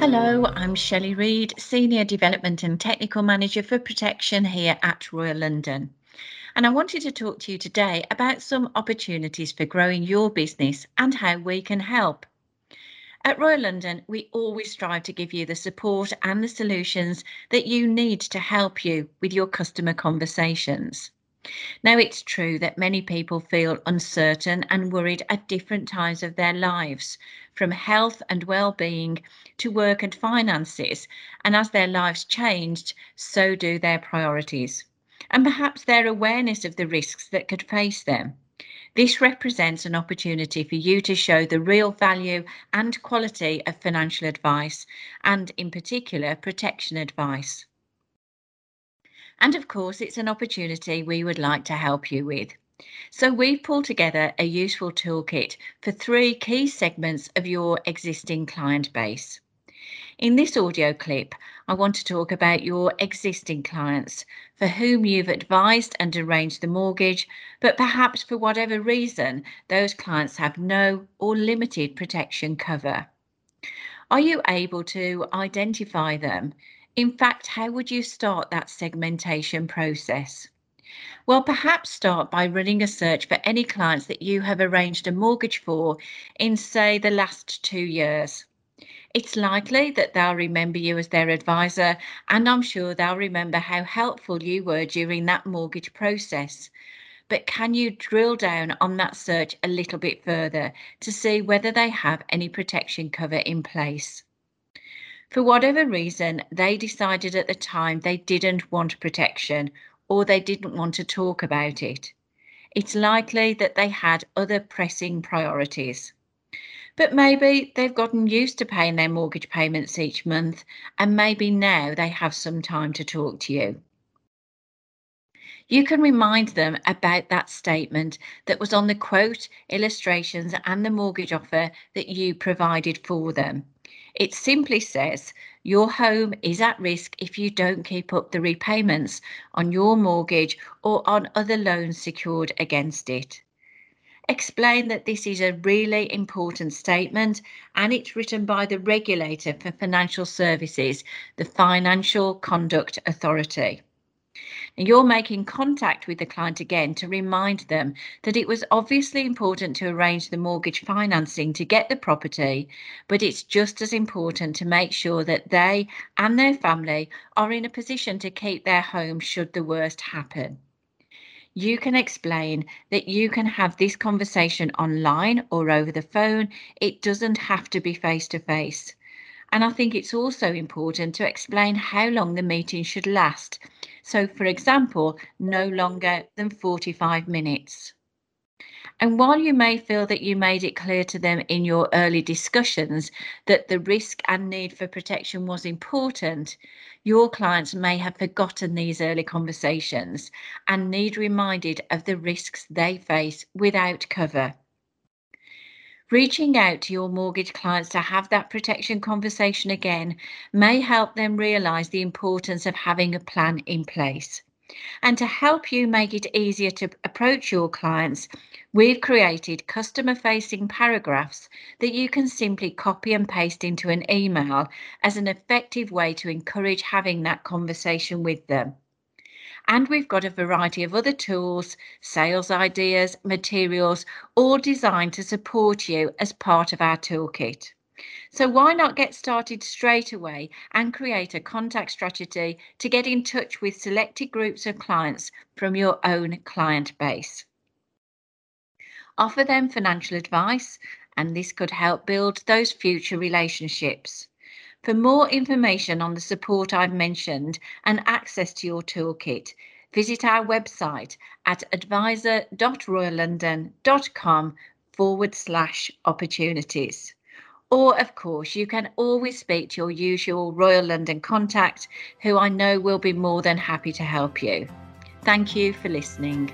Hello, I'm Shelley Reid, Senior Development and Technical Manager for Protection here at Royal London. And I wanted to talk to you today about some opportunities for growing your business and how we can help. At Royal London, we always strive to give you the support and the solutions that you need to help you with your customer conversations. Now, it's true that many people feel uncertain and worried at different times of their lives, from health and well-being to work and finances. And as their lives changed, so do their priorities and perhaps their awareness of the risks that could face them. This represents an opportunity for you to show the real value and quality of financial advice, and in particular, protection advice. And of course, it's an opportunity we would like to help you with. So we've pulled together a useful toolkit for three key segments of your existing client base. In this audio clip, I want to talk about your existing clients for whom you've advised and arranged the mortgage, but perhaps for whatever reason, those clients have no or limited protection cover. Are you able to identify them in fact, how would you start that segmentation process? Well, perhaps start by running a search for any clients that you have arranged a mortgage for in, say, the last two years. It's likely that they'll remember you as their advisor, and I'm sure they'll remember how helpful you were during that mortgage process. But can you drill down on that search a little bit further to see whether they have any protection cover in place? For whatever reason, they decided at the time they didn't want protection or they didn't want to talk about it. It's likely that they had other pressing priorities. But maybe they've gotten used to paying their mortgage payments each month, and maybe now they have some time to talk to you. You can remind them about that statement that was on the quote, illustrations, and the mortgage offer that you provided for them. It simply says your home is at risk if you don't keep up the repayments on your mortgage or on other loans secured against it. Explain that this is a really important statement and it's written by the regulator for financial services, the Financial Conduct Authority. And you're making contact with the client again to remind them that it was obviously important to arrange the mortgage financing to get the property, but it's just as important to make sure that they and their family are in a position to keep their home should the worst happen. You can explain that you can have this conversation online or over the phone. It doesn't have to be face to face. And I think it's also important to explain how long the meeting should last. So, for example, no longer than 45 minutes. And while you may feel that you made it clear to them in your early discussions that the risk and need for protection was important, your clients may have forgotten these early conversations and need reminded of the risks they face without cover. Reaching out to your mortgage clients to have that protection conversation again may help them realise the importance of having a plan in place. And to help you make it easier to approach your clients, we've created customer facing paragraphs that you can simply copy and paste into an email as an effective way to encourage having that conversation with them. And we've got a variety of other tools, sales ideas, materials, all designed to support you as part of our toolkit. So why not get started straight away and create a contact strategy to get in touch with selected groups of clients from your own client base. Offer them financial advice, and this could help build those future relationships. For more information on the support I've mentioned and access to your toolkit, visit our website at advisor.royallondon.com forward slash opportunities. Or, of course, you can always speak to your usual Royal London contact, who I know will be more than happy to help you. Thank you for listening.